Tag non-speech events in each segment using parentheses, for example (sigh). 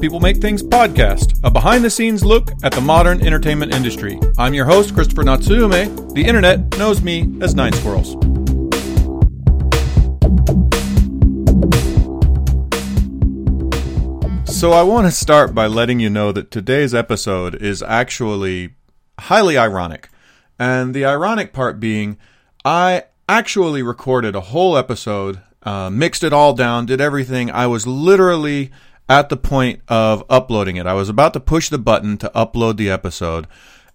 People Make Things podcast, a behind the scenes look at the modern entertainment industry. I'm your host, Christopher Natsume. The internet knows me as Nine Squirrels. So, I want to start by letting you know that today's episode is actually highly ironic. And the ironic part being, I actually recorded a whole episode, uh, mixed it all down, did everything. I was literally at the point of uploading it. I was about to push the button to upload the episode,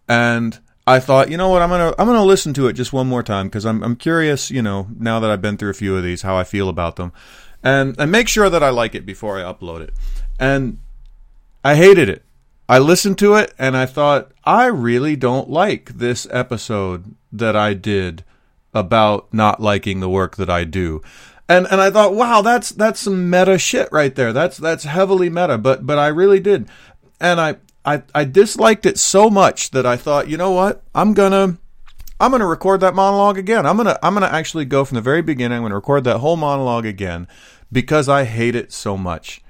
and I thought, you know what, I'm gonna I'm gonna listen to it just one more time because I'm I'm curious, you know, now that I've been through a few of these, how I feel about them, and and make sure that I like it before I upload it. And I hated it. I listened to it and I thought, I really don't like this episode that I did about not liking the work that I do. And and I thought, wow, that's that's some meta shit right there. That's that's heavily meta, but but I really did. And I I, I disliked it so much that I thought, you know what? I'm gonna I'm gonna record that monologue again. I'm gonna I'm gonna actually go from the very beginning. I'm gonna record that whole monologue again because I hate it so much.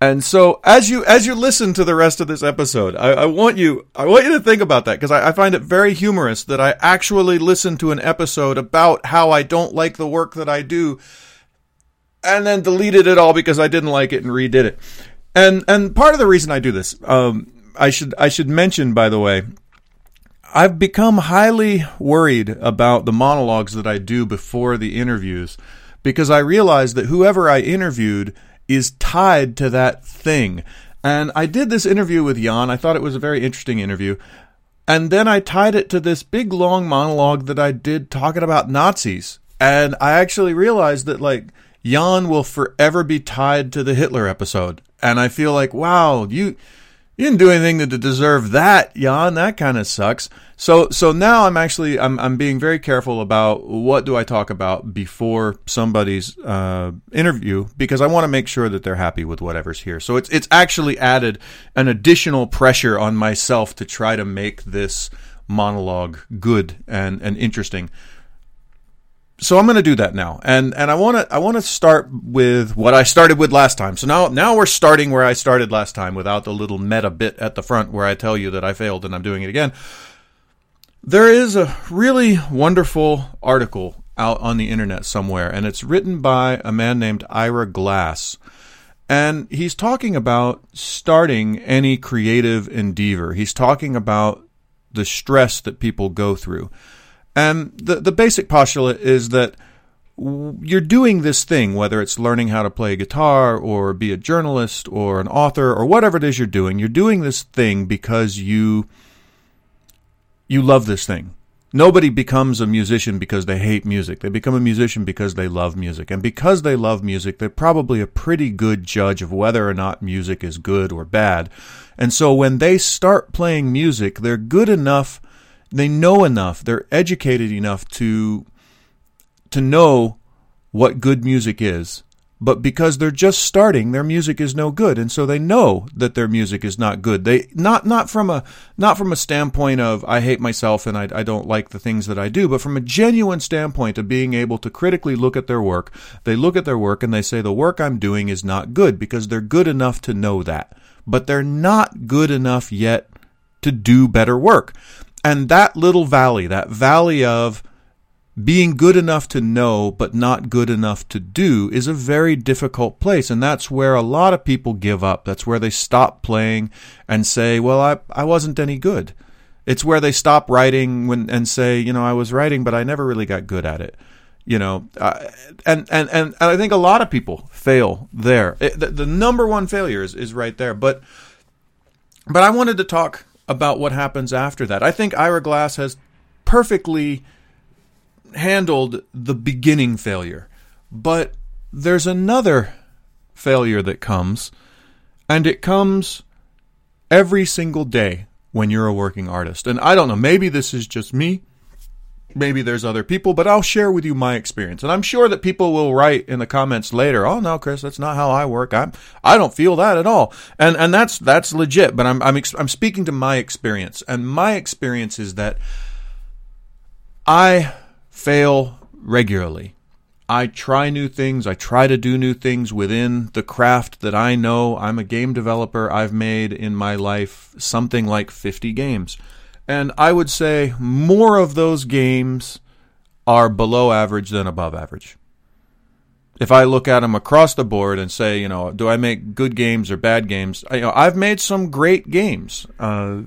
And so as you as you listen to the rest of this episode, I, I want you I want you to think about that because I, I, find it very humorous that I actually listened to an episode about how I don't like the work that I do, and then deleted it all because I didn't like it and redid it. And and part of the reason I do this, um, I should I should mention by the way, I've become highly worried about the monologues that I do before the interviews because I realize that whoever I interviewed is tied to that thing. And I did this interview with Jan. I thought it was a very interesting interview. And then I tied it to this big long monologue that I did talking about Nazis. And I actually realized that like Jan will forever be tied to the Hitler episode. And I feel like, wow, you you didn't do anything to deserve that, Jan. That kind of sucks. So, so now I'm actually I'm I'm being very careful about what do I talk about before somebody's uh, interview because I want to make sure that they're happy with whatever's here. So it's it's actually added an additional pressure on myself to try to make this monologue good and and interesting so I'm going to do that now, and and I want to I want to start with what I started with last time. So now now we're starting where I started last time, without the little meta bit at the front where I tell you that I failed and I'm doing it again. There is a really wonderful article out on the internet somewhere, and it's written by a man named Ira Glass. And he's talking about starting any creative endeavor. He's talking about the stress that people go through. And the, the basic postulate is that you're doing this thing, whether it's learning how to play guitar or be a journalist or an author or whatever it is you're doing, you're doing this thing because you you love this thing. Nobody becomes a musician because they hate music. They become a musician because they love music. And because they love music, they're probably a pretty good judge of whether or not music is good or bad. And so when they start playing music, they're good enough they know enough, they're educated enough to to know what good music is. But because they're just starting, their music is no good, and so they know that their music is not good. They not not from a not from a standpoint of I hate myself and I, I don't like the things that I do, but from a genuine standpoint of being able to critically look at their work. They look at their work and they say the work I'm doing is not good because they're good enough to know that, but they're not good enough yet to do better work. And that little valley, that valley of being good enough to know but not good enough to do is a very difficult place. And that's where a lot of people give up. That's where they stop playing and say well i i wasn't any good. It's where they stop writing when and say you know i was writing but i never really got good at it. You know uh, and, and and i think a lot of people fail there. It, the, the number one failure is, is right there. But but i wanted to talk about what happens after that. I think Ira Glass has perfectly handled the beginning failure. But there's another failure that comes, and it comes every single day when you're a working artist. And I don't know, maybe this is just me, maybe there's other people, but I'll share with you my experience. And I'm sure that people will write in the comments later, "Oh no, Chris, that's not how I work. I'm I don't feel that at all." And and that's that's legit, but I'm I'm I'm speaking to my experience. And my experience is that I fail regularly. I try new things. I try to do new things within the craft that I know. I'm a game developer. I've made in my life something like 50 games. And I would say more of those games are below average than above average. If I look at them across the board and say, you know, do I make good games or bad games? I, you know, I've made some great games, uh,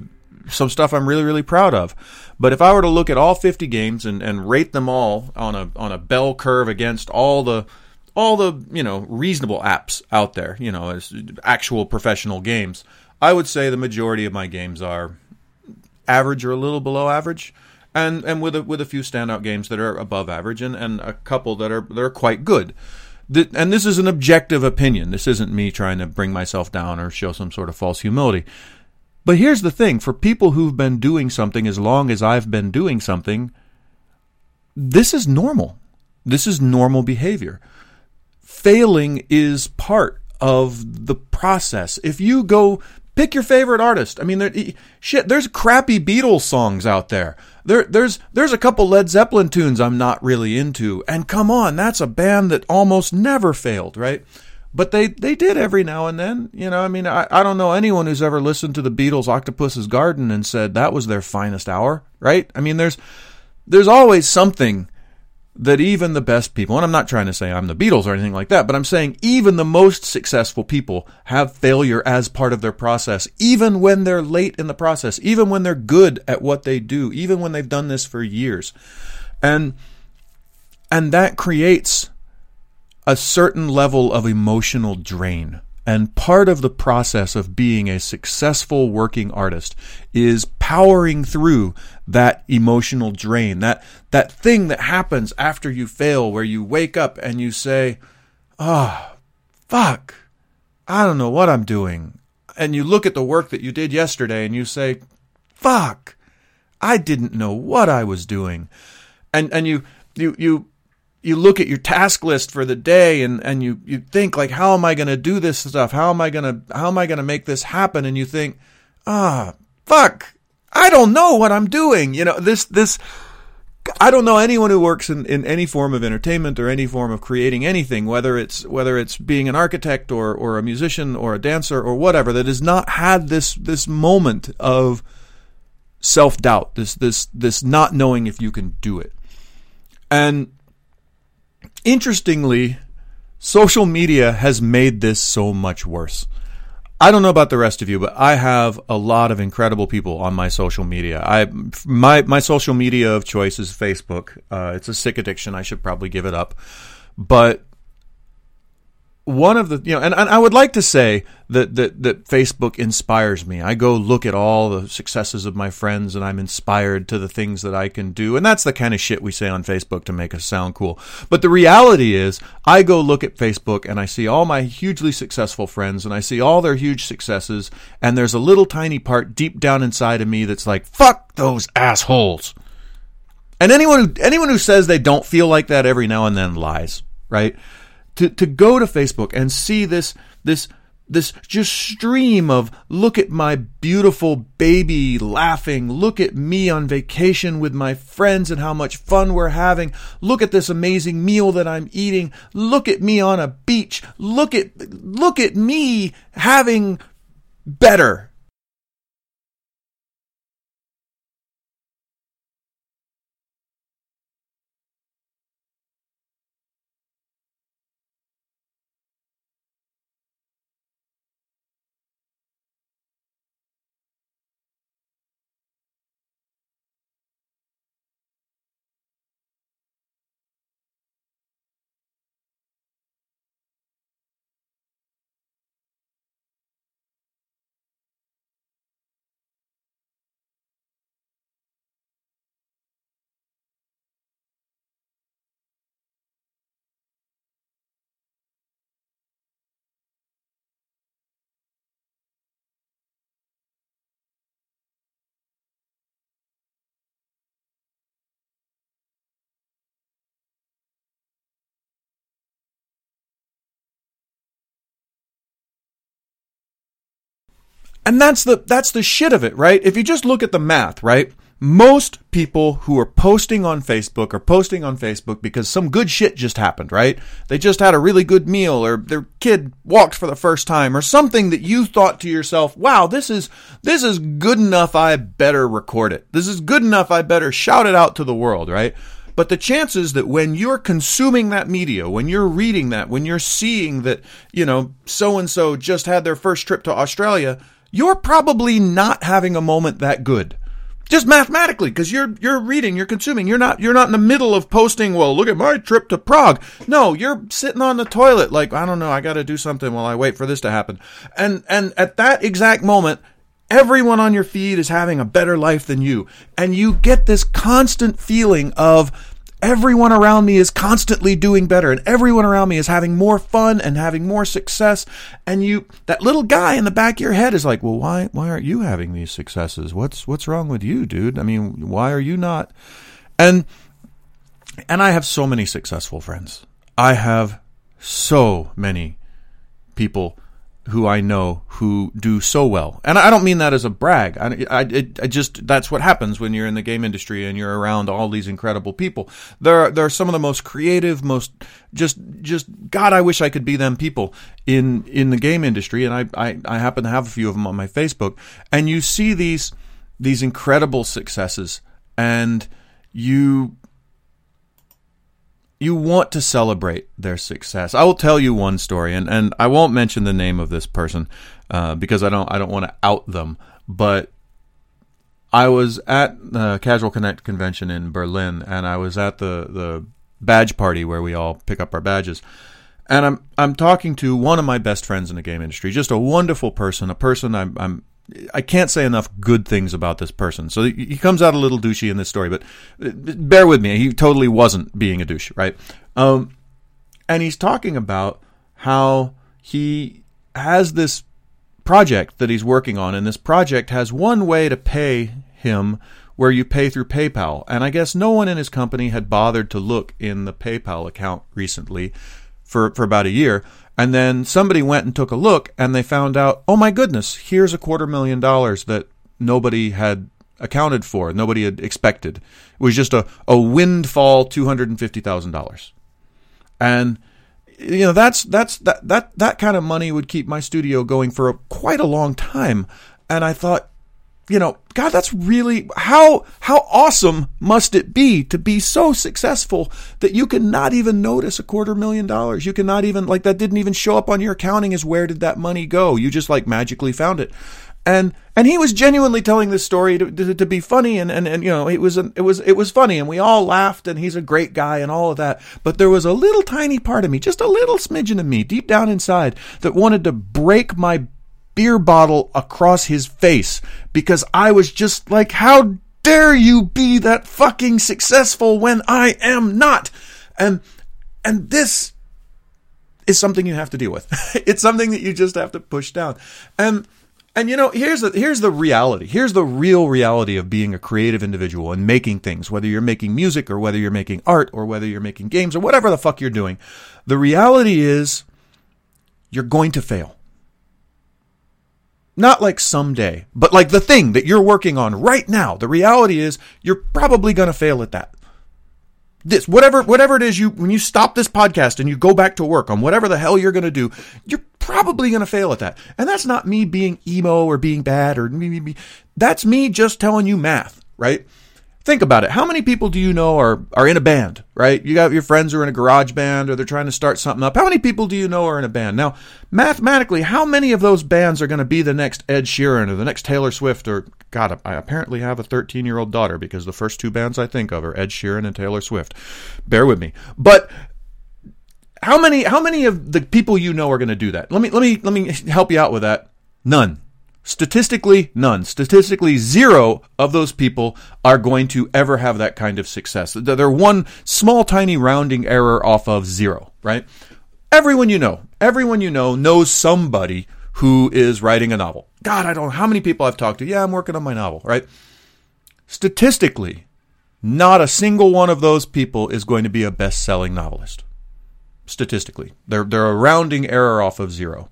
some stuff I'm really, really proud of. But if I were to look at all 50 games and, and rate them all on a on a bell curve against all the all the you know reasonable apps out there, you know, as actual professional games, I would say the majority of my games are average or a little below average, and and with a, with a few standout games that are above average, and, and a couple that are that are quite good. The, and this is an objective opinion. This isn't me trying to bring myself down or show some sort of false humility. But here's the thing: for people who've been doing something as long as I've been doing something, this is normal. This is normal behavior. Failing is part of the process. If you go Pick your favorite artist. I mean, there, shit. There's crappy Beatles songs out there. There, there's there's a couple Led Zeppelin tunes I'm not really into. And come on, that's a band that almost never failed, right? But they they did every now and then. You know, I mean, I, I don't know anyone who's ever listened to the Beatles' Octopus's Garden and said that was their finest hour, right? I mean, there's there's always something that even the best people, and I'm not trying to say I'm the Beatles or anything like that, but I'm saying even the most successful people have failure as part of their process, even when they're late in the process, even when they're good at what they do, even when they've done this for years. And and that creates a certain level of emotional drain. And part of the process of being a successful working artist is powering through that emotional drain, that, that thing that happens after you fail, where you wake up and you say, oh, fuck, I don't know what I'm doing. And you look at the work that you did yesterday and you say, fuck, I didn't know what I was doing. And, and you, you, you, you look at your task list for the day and, and you, you think like, how am I going to do this stuff? How am I to, how am I to make this happen? And you think, ah, fuck, I don't know what I'm doing. You know, this, this, I don't know anyone who works in, in any form of entertainment or any form of creating anything, whether it's whether it's being an architect or, or a musician or a dancer or whatever, that has not had this this moment of self doubt, this this this not knowing if you can do it. And interestingly, social media has made this so much worse. I don't know about the rest of you, but I have a lot of incredible people on my social media. I my my social media of choice is Facebook. Uh, it's a sick addiction. I should probably give it up, but one of the you know and, and I would like to say that, that that Facebook inspires me. I go look at all the successes of my friends and I'm inspired to the things that I can do. And that's the kind of shit we say on Facebook to make us sound cool. But the reality is I go look at Facebook and I see all my hugely successful friends and I see all their huge successes and there's a little tiny part deep down inside of me that's like fuck those assholes. And anyone who anyone who says they don't feel like that every now and then lies, right? To, to go to Facebook and see this, this, this just stream of look at my beautiful baby laughing. Look at me on vacation with my friends and how much fun we're having. Look at this amazing meal that I'm eating. Look at me on a beach. Look at, look at me having better. And that's the that's the shit of it, right? If you just look at the math, right? most people who are posting on Facebook are posting on Facebook because some good shit just happened, right? They just had a really good meal or their kid walked for the first time or something that you thought to yourself, "Wow, this is this is good enough I better record it. This is good enough I better shout it out to the world," right? But the chances that when you're consuming that media, when you're reading that, when you're seeing that, you know, so and so just had their first trip to Australia, you're probably not having a moment that good. Just mathematically because you're you're reading you're consuming. You're not you're not in the middle of posting well look at my trip to prague. No you're sitting on the toilet like i don't know i got to do something while i wait for this to happen. And and at that exact moment everyone on your feed is having a better life than you. And you get this constant feeling of everyone around me is constantly doing better and everyone around me is having more fun and having more success. And you that little guy in the back of your head is like well why why aren't you having these successes? What's what's wrong with you dude? I mean why are you not? And and i have so many successful friends. I have so many people who I know who do so well. And I don't mean that as a brag. I, I, it, I, just, that's what happens when you're in the game industry and you're around all these incredible people. There are, there are some of the most creative, most just, just, God, I wish I could be them people in, in the game industry. And I, I, I happen to have a few of them on my Facebook. And you see these, these incredible successes and you, you want to celebrate their success. I will tell you one story, and, and I won't mention the name of this person uh, because I don't I don't want to out them. But I was at the Casual Connect convention in Berlin, and I was at the the badge party where we all pick up our badges. And I'm I'm talking to one of my best friends in the game industry, just a wonderful person, a person I'm I'm I can't say enough good things about this person. So he comes out a little douchey in this story, but bear with me. He totally wasn't being a douche, right? Um, and he's talking about how he has this project that he's working on, and this project has one way to pay him where you pay through PayPal. And I guess no one in his company had bothered to look in the PayPal account recently for, for about a year. And then somebody went and took a look and they found out, oh my goodness, here's a quarter million dollars that nobody had accounted for, nobody had expected. It was just a, a windfall $250,000. And you know that's that's that that that kind of money would keep my studio going for a, quite a long time and i thought you know, God, that's really how how awesome must it be to be so successful that you can not even notice a quarter million dollars. You cannot even like that didn't even show up on your accounting as where did that money go? You just like magically found it. And and he was genuinely telling this story to, to, to be funny and, and, and you know it was it was it was funny and we all laughed and he's a great guy and all of that but there was a little tiny part of me just a little smidgen of me deep down inside that wanted to break my beer bottle across his face because I was just like, how dare you be that fucking successful when I am not? And, and this is something you have to deal with. (laughs) it's something that you just have to push down. And, and you know, here's the here's the reality. Here's the real reality of being a creative individual and making things, whether you're making music or whether you're making art or whether you're making games or whatever the fuck you're doing. The reality is you're going to fail. Not like someday, but like the thing that you're working on right now. The reality is you're probably going to fail at that. This, whatever, whatever it is you, when you stop this podcast and you go back to work on whatever the hell you're going to do, you're probably going to fail at that. And that's not me being emo or being bad or me, me, me. That's me just telling you math, right? Think about it. How many people do you know are, are in a band, right? You got your friends who are in a garage band or they're trying to start something up. How many people do you know are in a band? Now, mathematically, how many of those bands are going to be the next Ed Sheeran or the next Taylor Swift or, God, I apparently have a 13 year old daughter because the first two bands I think of are Ed Sheeran and Taylor Swift. Bear with me. But, how many how many of the people you know are going to do that? Let me let me let me help you out with that. None. Statistically, none. Statistically, zero of those people are going to ever have that kind of success. They're one small, tiny rounding error off of zero, right? Everyone you know, everyone you know knows somebody who is writing a novel. God, I don't know how many people I've talked to. Yeah, I'm working on my novel, right? Statistically, not a single one of those people is going to be a best selling novelist. Statistically, they're, they're a rounding error off of zero.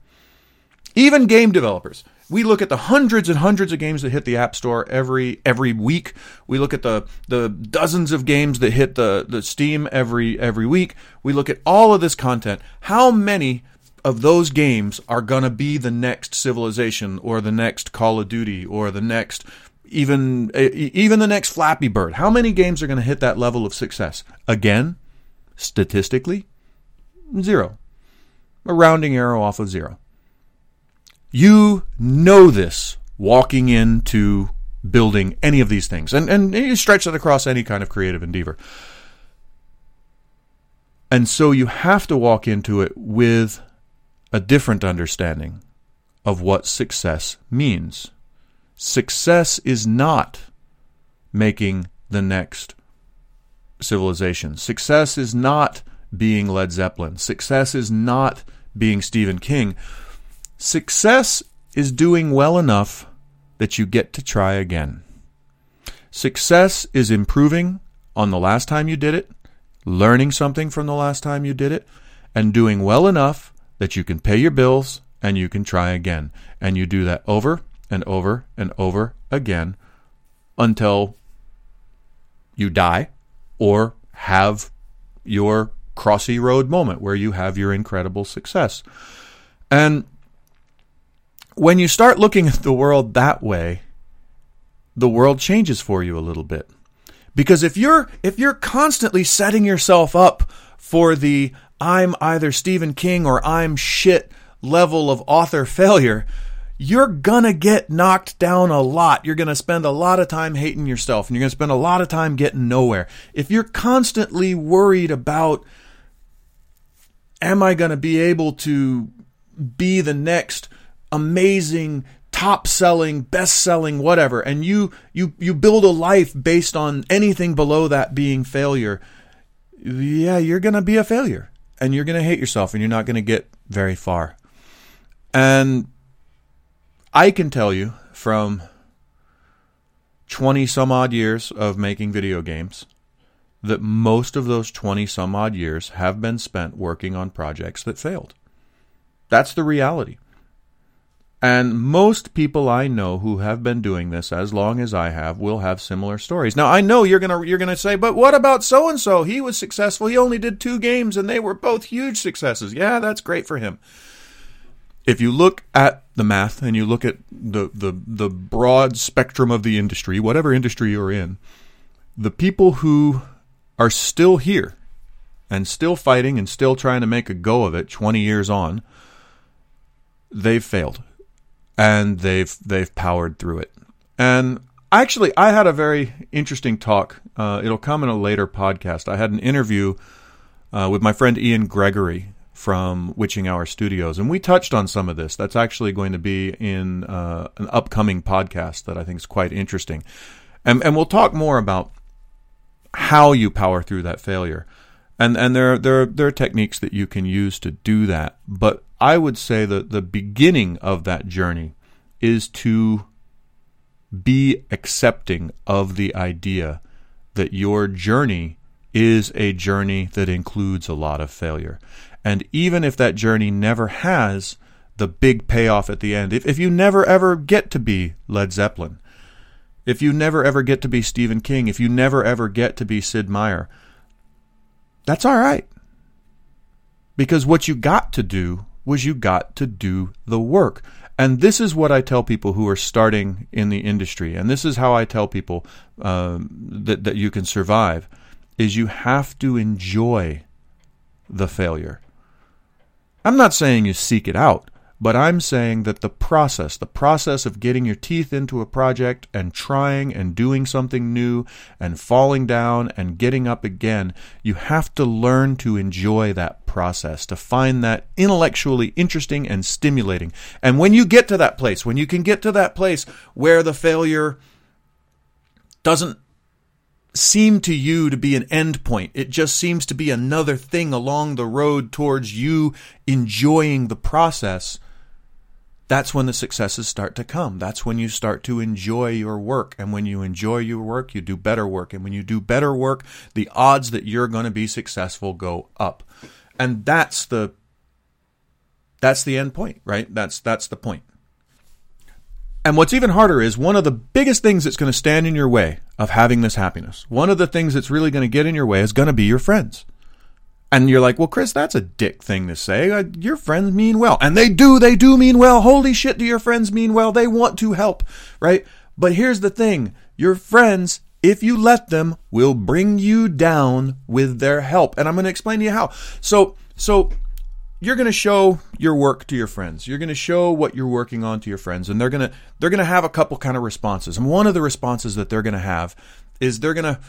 Even game developers. We look at the hundreds and hundreds of games that hit the App Store every every week. We look at the the dozens of games that hit the, the Steam every every week. We look at all of this content. How many of those games are going to be the next Civilization or the next Call of Duty or the next even even the next Flappy Bird? How many games are going to hit that level of success? Again, statistically, zero. A rounding error off of zero. You know this walking into building any of these things, and, and you stretch that across any kind of creative endeavor. And so you have to walk into it with a different understanding of what success means. Success is not making the next civilization. Success is not being Led Zeppelin. Success is not being Stephen King. Success is doing well enough that you get to try again. Success is improving on the last time you did it, learning something from the last time you did it, and doing well enough that you can pay your bills and you can try again. And you do that over and over and over again until you die or have your crossy road moment where you have your incredible success. And when you start looking at the world that way, the world changes for you a little bit. Because if you're if you're constantly setting yourself up for the I'm either Stephen King or I'm shit level of author (laughs) failure, you're gonna get knocked down a lot. You're gonna spend a lot of time hating yourself and you're gonna spend a lot of time getting nowhere. If you're constantly worried about, am I gonna be able to be the next amazing top selling best selling whatever and you you you build a life based on anything below that being failure yeah you're going to be a failure and you're going to hate yourself and you're not going to get very far. And i can tell you from 20 some odd years of making video games that most of those 20 some odd years have been spent working on projects that failed. That's the reality and most people I know who have been doing this as long as I have will have similar stories. Now I know you're gonna you're gonna say, but what about so and so? He was successful. He only did two games, and they were both huge successes. Yeah, that's great for him. If you look at the math and you look at the the the broad spectrum of the industry, whatever industry you're in, the people who are still here and still fighting and still trying to make a go of it 20 years on, they've failed and they've they've powered through it. And actually, I had a very interesting talk. Uh, it'll come in a later podcast. I had an interview uh, with my friend Ian Gregory from Witching Hour Studios, and we touched on some of this. That's actually going to be in uh, an upcoming podcast that I think is quite interesting, and and we'll talk more about how you power through that failure. And and there there there are techniques that you can use to do that, but I would say that the beginning of that journey is to be accepting of the idea that your journey is a journey that includes a lot of failure. And even if that journey never has the big payoff at the end, if, if you never ever get to be Led Zeppelin, if you never ever get to be Stephen King, if you never ever get to be Sid Meier, that's all right. Because what you got to do was you got to do the work. And this is what I tell people who are starting in the industry, and this is how I tell people um, that that you can survive: is you have to enjoy the failure. I'm not saying you seek it out, but I'm saying that the process, the process of getting your teeth into a project and trying and doing something new and falling down and getting up again, you have to learn to enjoy that process, to find that intellectually interesting and stimulating. And when you get to that place, when you can get to that place where the failure doesn't seem to you to be an end point. It just seems to be another thing along the road towards you enjoying the process that's when the successes start to come. That's when you start to enjoy your work. And when you enjoy your work, you do better work. And when you do better work, the odds that you're going to be successful go up. And that's the That's the end point, right? That's that's the point. And what's even harder is one of the biggest things that's going to stand in your way of having this happiness. One of the things that's really going to get in your way is going to be your friends. And you're like, well, Chris, that's a dick thing to say. Uh, your friends mean well. And they do, they do mean well. Holy shit, do your friends mean well? They want to help, right? But here's the thing your friends, if you let them, will bring you down with their help. And I'm going to explain to you how. So, so you're going to show your work to your friends. You're going to show what you're working on to your friends and they're going to they're going to have a couple kind of responses. And one of the responses that they're going to have is they're going to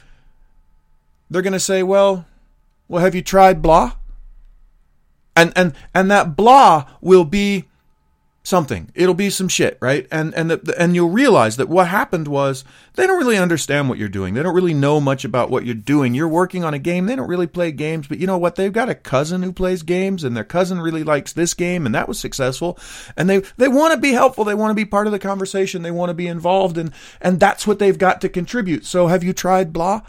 they're going to say, "Well, well have you tried blah?" And and and that blah will be something. It'll be some shit, right? And and the, and you'll realize that what happened was they don't really understand what you're doing. They don't really know much about what you're doing. You're working on a game. They don't really play games, but you know what? They've got a cousin who plays games, and their cousin really likes this game, and that was successful. And they they want to be helpful. They want to be part of the conversation. They want to be involved, and and that's what they've got to contribute. So have you tried blah?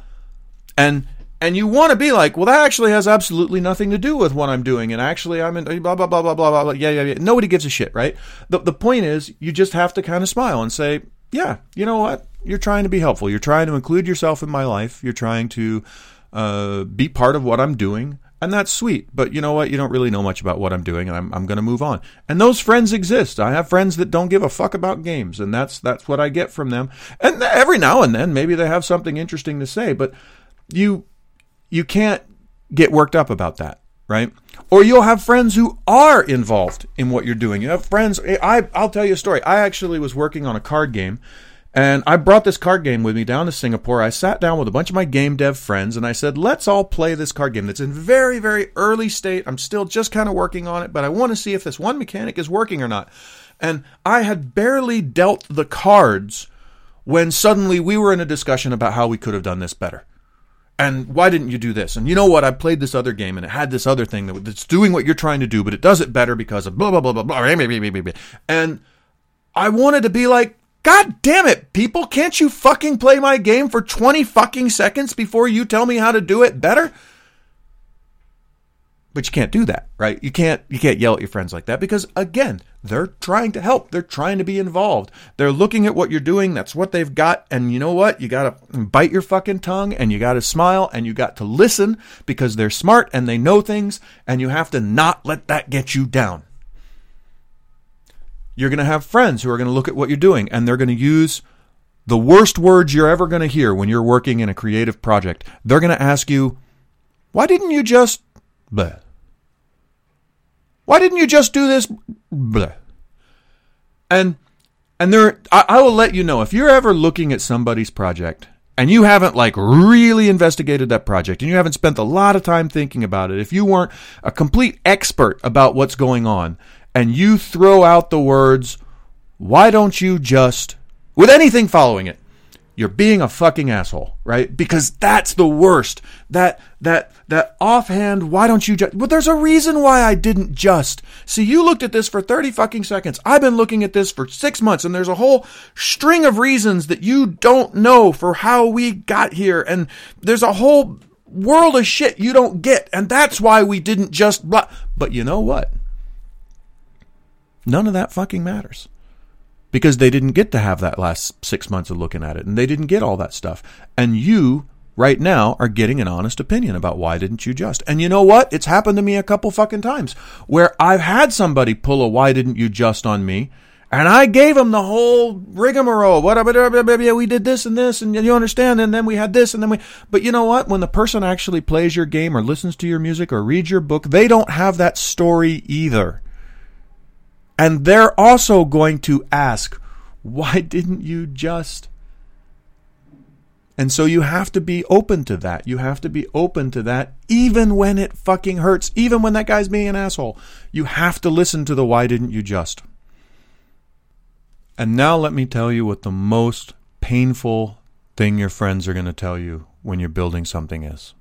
And and you want to be like, well, that actually has absolutely nothing to do with what I'm doing, and actually I'm in blah blah blah blah blah blah. Yeah, yeah, yeah. Nobody gives a shit, right? The the point is, you just have to kind of smile and say, yeah, you know what? You're trying to be helpful. You're trying to include yourself in my life. You're trying to uh, be part of what I'm doing, and that's sweet. But you know what? You don't really know much about what I'm doing, and I'm I'm going to move on. And those friends exist. I have friends that don't give a fuck about games, and that's that's what I get from them. And every now and then, maybe they have something interesting to say, but you you can't get worked up about that, right? Or you'll have friends who are involved in what you're doing. You have friends. Eh, I, I'll tell you a story. I actually was working on a card game and I brought this card game with me down to Singapore. I sat down with a bunch of my game dev friends and I said, let's all play this card game that's in very, very early state. I'm still just kind of working on it, but I want to see if this one mechanic is working or not. And I had barely dealt the cards when suddenly we were in a discussion about how we could have done this better and why didn't you do this? And you know what? I played this other game and it had this other thing that's doing what you're trying to do, but it does it better because of blah, blah, blah, blah, blah. And I wanted to be like, God damn it, people, can't you fucking play my game for 20 fucking seconds before you tell me how to do it better? But you can't do that, right? You can't you can't yell at your friends like that because again, they're trying to help. They're trying to be involved. They're looking at what you're doing. That's what they've got. And you know what? You got to bite your fucking tongue and you got to smile and you got to listen because they're smart and they know things and you have to not let that get you down. You're going to have friends who are going to look at what you're doing and they're going to use the worst words you're ever going to hear when you're working in a creative project. They're going to ask you, "Why didn't you just why didn't you just do this? Blah. And and there, I, I will let you know if you're ever looking at somebody's project and you haven't like really investigated that project and you haven't spent a lot of time thinking about it, if you weren't a complete expert about what's going on and you throw out the words, why don't you just, with anything following it, you're being a fucking asshole, right? Because that's the worst. That that that offhand, why don't you just Well, there's a reason why I didn't just. See, you looked at this for 30 fucking seconds. I've been looking at this for 6 months and there's a whole string of reasons that you don't know for how we got here and there's a whole world of shit you don't get and that's why we didn't just blah. But you know what? None of that fucking matters because they didn't get to have that last six months of looking at it and they didn't get all that stuff. And you, right now, are getting an honest opinion about why didn't you just. And you know what? It's happened to me a couple fucking times where I've had somebody pull a why didn't you just on me. And I gave them the whole rigmarole. What we did this and this, and you understand. And then we had this, and then we. But you know what? When the person actually plays your game, or listens to your music, or reads your book, they don't have that story either. And they're also going to ask, why didn't you just? And so you have to be open to that. You have to be open to that, even when it fucking hurts, even when that guy's being an asshole. You have to listen to the why didn't you just? And now let me tell you what the most painful thing your friends are going to tell you when you're building something is.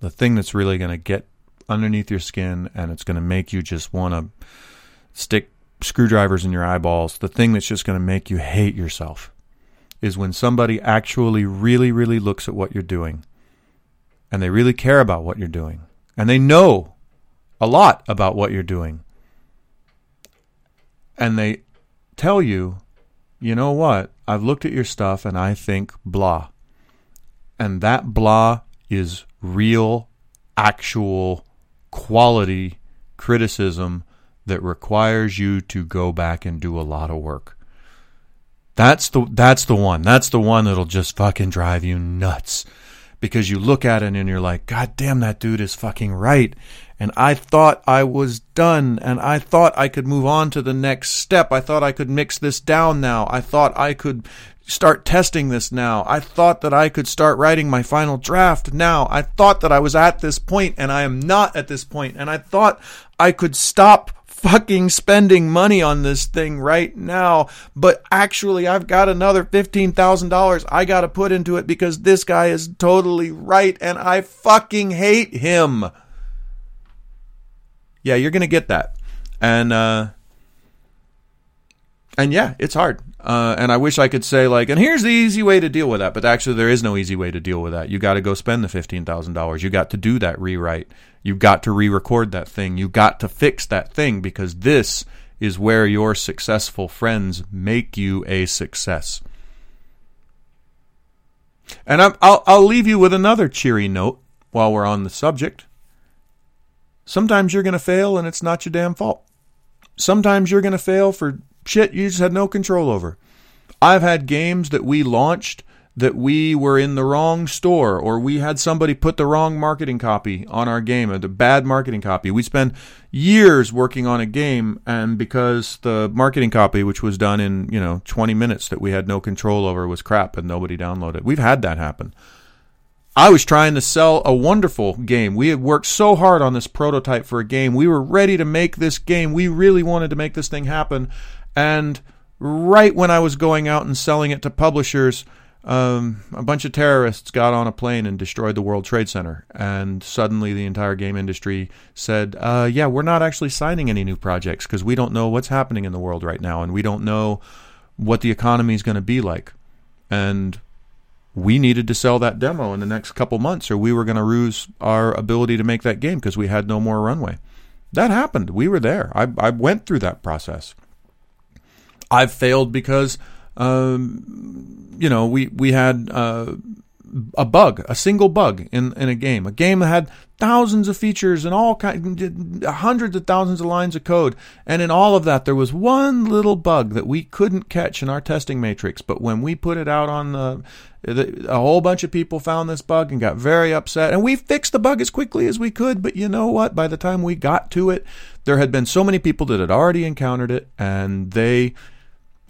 The thing that's really going to get underneath your skin and it's going to make you just want to stick screwdrivers in your eyeballs, the thing that's just going to make you hate yourself is when somebody actually really, really looks at what you're doing and they really care about what you're doing and they know a lot about what you're doing and they tell you, you know what? I've looked at your stuff and I think blah. And that blah is real, actual, quality criticism that requires you to go back and do a lot of work. That's the that's the one. That's the one that'll just fucking drive you nuts. Because you look at it and you're like, God damn that dude is fucking right. And I thought I was done and I thought I could move on to the next step. I thought I could mix this down now. I thought I could start testing this now. I thought that I could start writing my final draft now. I thought that I was at this point and I am not at this point. And I thought I could stop fucking spending money on this thing right now, but actually I've got another $15,000 I got to put into it because this guy is totally right and I fucking hate him. Yeah, you're going to get that. And uh and yeah, it's hard. Uh, and I wish I could say like, and here's the easy way to deal with that. But actually, there is no easy way to deal with that. You got to go spend the fifteen thousand dollars. You got to do that rewrite. You got to re-record that thing. You got to fix that thing because this is where your successful friends make you a success. And i will I'll leave you with another cheery note while we're on the subject. Sometimes you're going to fail and it's not your damn fault. Sometimes you're going to fail for shit you just had no control over. I've had games that we launched that we were in the wrong store or we had somebody put the wrong marketing copy on our game, or the bad marketing copy. We spend years working on a game and because the marketing copy which was done in, you know, 20 minutes that we had no control over was crap and nobody downloaded. We've had that happen. I was trying to sell a wonderful game. We had worked so hard on this prototype for a game. We were ready to make this game. We really wanted to make this thing happen. And right when I was going out and selling it to publishers, um, a bunch of terrorists got on a plane and destroyed the World Trade Center. And suddenly the entire game industry said, uh, yeah, we're not actually signing any new projects because we don't know what's happening in the world right now and we don't know what the economy is going to be like. And we needed to sell that demo in the next couple months or we were going to lose our ability to make that game because we had no more runway. That happened. We were there. I, I went through that process. I've failed because, um, you know, we we had uh, a bug, a single bug in in a game, a game that had thousands of features and all kind, hundreds of thousands of lines of code, and in all of that there was one little bug that we couldn't catch in our testing matrix. But when we put it out on the a whole bunch of people found this bug and got very upset, and we fixed the bug as quickly as we could. But you know what? By the time we got to it, there had been so many people that had already encountered it, and they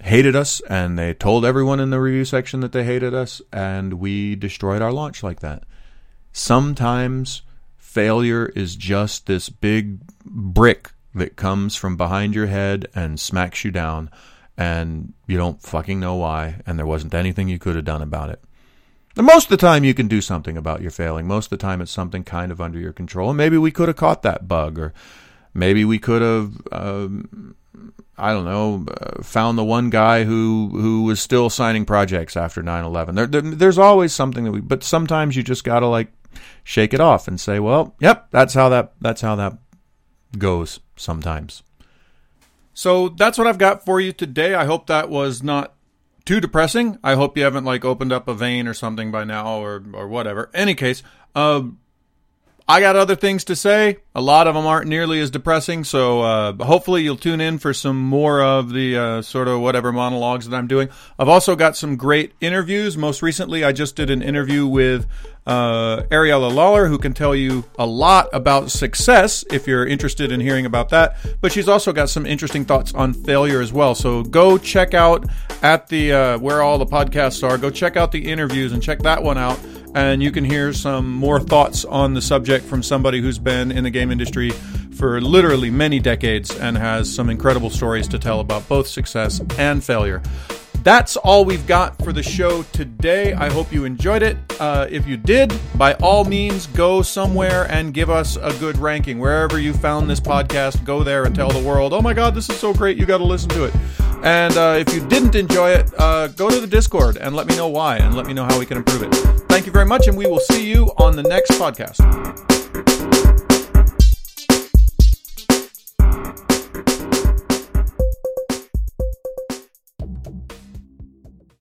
hated us and they told everyone in the review section that they hated us and we destroyed our launch like that. Sometimes failure is just this big brick that comes from behind your head and smacks you down and you don't fucking know why and there wasn't anything you could have done about it. And most of the time you can do something about your failing. Most of the time it's something kind of under your control. And maybe we could have caught that bug or maybe we could have um, I don't know, uh, found the one guy who who was still signing projects after 9/11. There, there, there's always something that we, but sometimes you just gotta like shake it off and say, well, yep, that's how that that's how that goes sometimes. So that's what I've got for you today. I hope that was not too depressing. I hope you haven't like opened up a vein or something by now or or whatever. Any case, uh, I got other things to say. A lot of them aren't nearly as depressing, so uh, hopefully you'll tune in for some more of the uh, sort of whatever monologues that I'm doing. I've also got some great interviews. Most recently, I just did an interview with uh, Ariella Lehrer, who can tell you a lot about success if you're interested in hearing about that. But she's also got some interesting thoughts on failure as well. So go check out at the uh, where all the podcasts are. Go check out the interviews and check that one out and you can hear some more thoughts on the subject from somebody who's been in the game industry for literally many decades and has some incredible stories to tell about both success and failure. That's all we've got for the show today. I hope you enjoyed it. Uh, if you did, by all means, go somewhere and give us a good ranking. Wherever you found this podcast, go there and tell the world, oh my God, this is so great. You got to listen to it. And uh, if you didn't enjoy it, uh, go to the Discord and let me know why and let me know how we can improve it. Thank you very much, and we will see you on the next podcast.